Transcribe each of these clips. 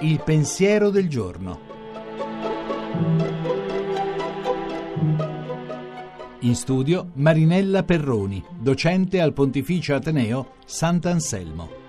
Il pensiero del giorno. In studio Marinella Perroni, docente al Pontificio Ateneo Sant'Anselmo.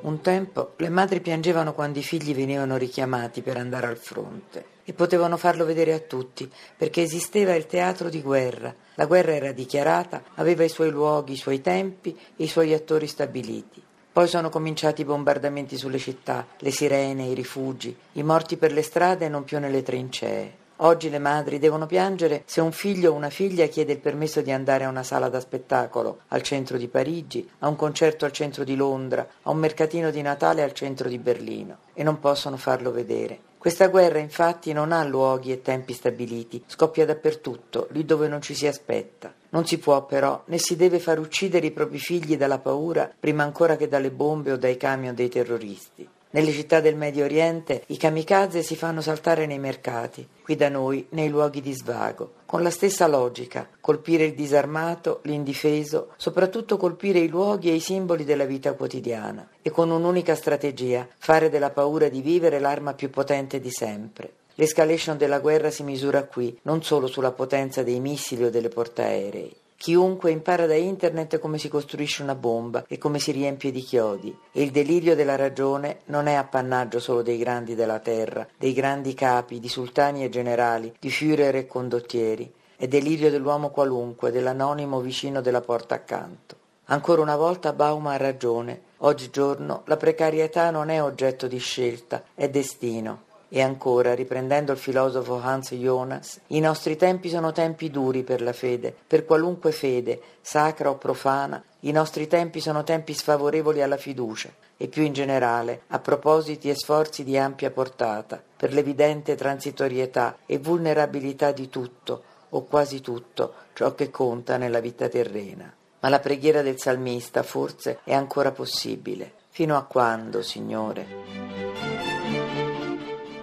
Un tempo le madri piangevano quando i figli venivano richiamati per andare al fronte e potevano farlo vedere a tutti perché esisteva il teatro di guerra. La guerra era dichiarata, aveva i suoi luoghi, i suoi tempi e i suoi attori stabiliti. Poi sono cominciati i bombardamenti sulle città, le sirene, i rifugi, i morti per le strade e non più nelle trincee. Oggi le madri devono piangere se un figlio o una figlia chiede il permesso di andare a una sala da spettacolo al centro di Parigi, a un concerto al centro di Londra, a un mercatino di Natale al centro di Berlino e non possono farlo vedere. Questa guerra infatti non ha luoghi e tempi stabiliti, scoppia dappertutto, lì dove non ci si aspetta. Non si può però, né si deve far uccidere i propri figli dalla paura prima ancora che dalle bombe o dai camion dei terroristi. Nelle città del Medio Oriente i kamikaze si fanno saltare nei mercati, qui da noi nei luoghi di svago, con la stessa logica, colpire il disarmato, l'indifeso, soprattutto colpire i luoghi e i simboli della vita quotidiana e con un'unica strategia, fare della paura di vivere l'arma più potente di sempre. L'escalation della guerra si misura qui, non solo sulla potenza dei missili o delle portaerei. Chiunque impara da internet come si costruisce una bomba e come si riempie di chiodi. E il delirio della ragione non è appannaggio solo dei grandi della terra, dei grandi capi, di sultani e generali, di Führer e condottieri. È delirio dell'uomo qualunque, dell'anonimo vicino della porta accanto. Ancora una volta Bauma ha ragione. Oggigiorno la precarietà non è oggetto di scelta, è destino. E ancora, riprendendo il filosofo Hans Jonas, i nostri tempi sono tempi duri per la fede, per qualunque fede, sacra o profana, i nostri tempi sono tempi sfavorevoli alla fiducia e più in generale a propositi e sforzi di ampia portata, per l'evidente transitorietà e vulnerabilità di tutto, o quasi tutto, ciò che conta nella vita terrena. Ma la preghiera del salmista forse è ancora possibile. Fino a quando, Signore?